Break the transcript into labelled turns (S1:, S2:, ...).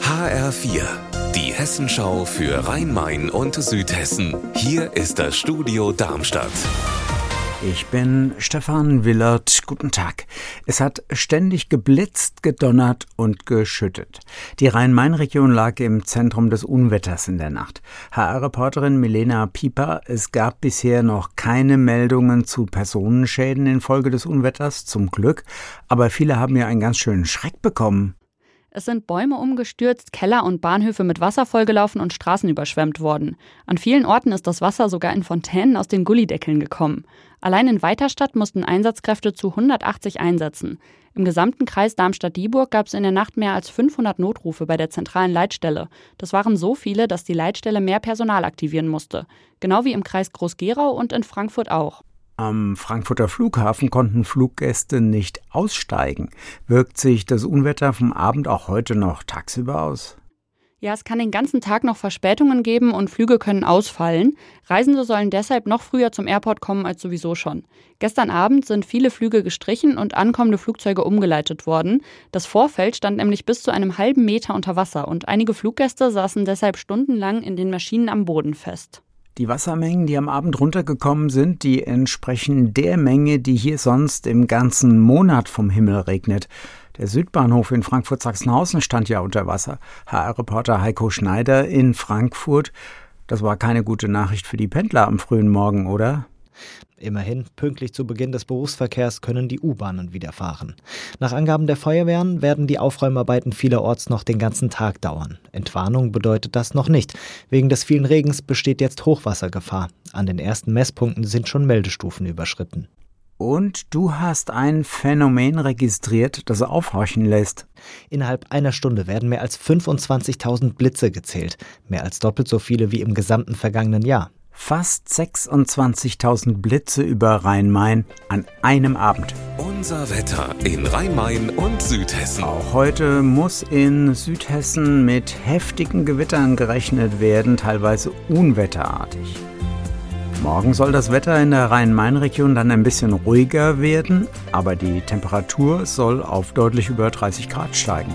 S1: HR4, die Hessenschau für Rhein-Main und Südhessen. Hier ist das Studio Darmstadt.
S2: Ich bin Stefan Willert. Guten Tag. Es hat ständig geblitzt, gedonnert und geschüttet. Die Rhein-Main-Region lag im Zentrum des Unwetters in der Nacht. HR-Reporterin Milena Pieper, es gab bisher noch keine Meldungen zu Personenschäden infolge des Unwetters, zum Glück. Aber viele haben ja einen ganz schönen Schreck bekommen.
S3: Es sind Bäume umgestürzt, Keller und Bahnhöfe mit Wasser vollgelaufen und Straßen überschwemmt worden. An vielen Orten ist das Wasser sogar in Fontänen aus den Gullideckeln gekommen. Allein in Weiterstadt mussten Einsatzkräfte zu 180 einsetzen. Im gesamten Kreis Darmstadt-Dieburg gab es in der Nacht mehr als 500 Notrufe bei der zentralen Leitstelle. Das waren so viele, dass die Leitstelle mehr Personal aktivieren musste. Genau wie im Kreis Groß-Gerau und in Frankfurt auch.
S2: Am Frankfurter Flughafen konnten Fluggäste nicht aussteigen. Wirkt sich das Unwetter vom Abend auch heute noch tagsüber aus?
S3: Ja, es kann den ganzen Tag noch Verspätungen geben und Flüge können ausfallen. Reisende sollen deshalb noch früher zum Airport kommen als sowieso schon. Gestern Abend sind viele Flüge gestrichen und ankommende Flugzeuge umgeleitet worden. Das Vorfeld stand nämlich bis zu einem halben Meter unter Wasser und einige Fluggäste saßen deshalb stundenlang in den Maschinen am Boden fest.
S2: Die Wassermengen, die am Abend runtergekommen sind, die entsprechen der Menge, die hier sonst im ganzen Monat vom Himmel regnet. Der Südbahnhof in Frankfurt-Sachsenhausen stand ja unter Wasser. HR-Reporter Heiko Schneider in Frankfurt. Das war keine gute Nachricht für die Pendler am frühen Morgen, oder?
S4: Immerhin, pünktlich zu Beginn des Berufsverkehrs können die U-Bahnen wieder fahren. Nach Angaben der Feuerwehren werden die Aufräumarbeiten vielerorts noch den ganzen Tag dauern. Entwarnung bedeutet das noch nicht. Wegen des vielen Regens besteht jetzt Hochwassergefahr. An den ersten Messpunkten sind schon Meldestufen überschritten.
S2: Und du hast ein Phänomen registriert, das aufhorchen lässt.
S4: Innerhalb einer Stunde werden mehr als 25.000 Blitze gezählt, mehr als doppelt so viele wie im gesamten vergangenen Jahr.
S2: Fast 26.000 Blitze über Rhein-Main an einem Abend.
S1: Unser Wetter in Rhein-Main und Südhessen.
S2: Auch heute muss in Südhessen mit heftigen Gewittern gerechnet werden, teilweise unwetterartig. Morgen soll das Wetter in der Rhein-Main-Region dann ein bisschen ruhiger werden, aber die Temperatur soll auf deutlich über 30 Grad steigen.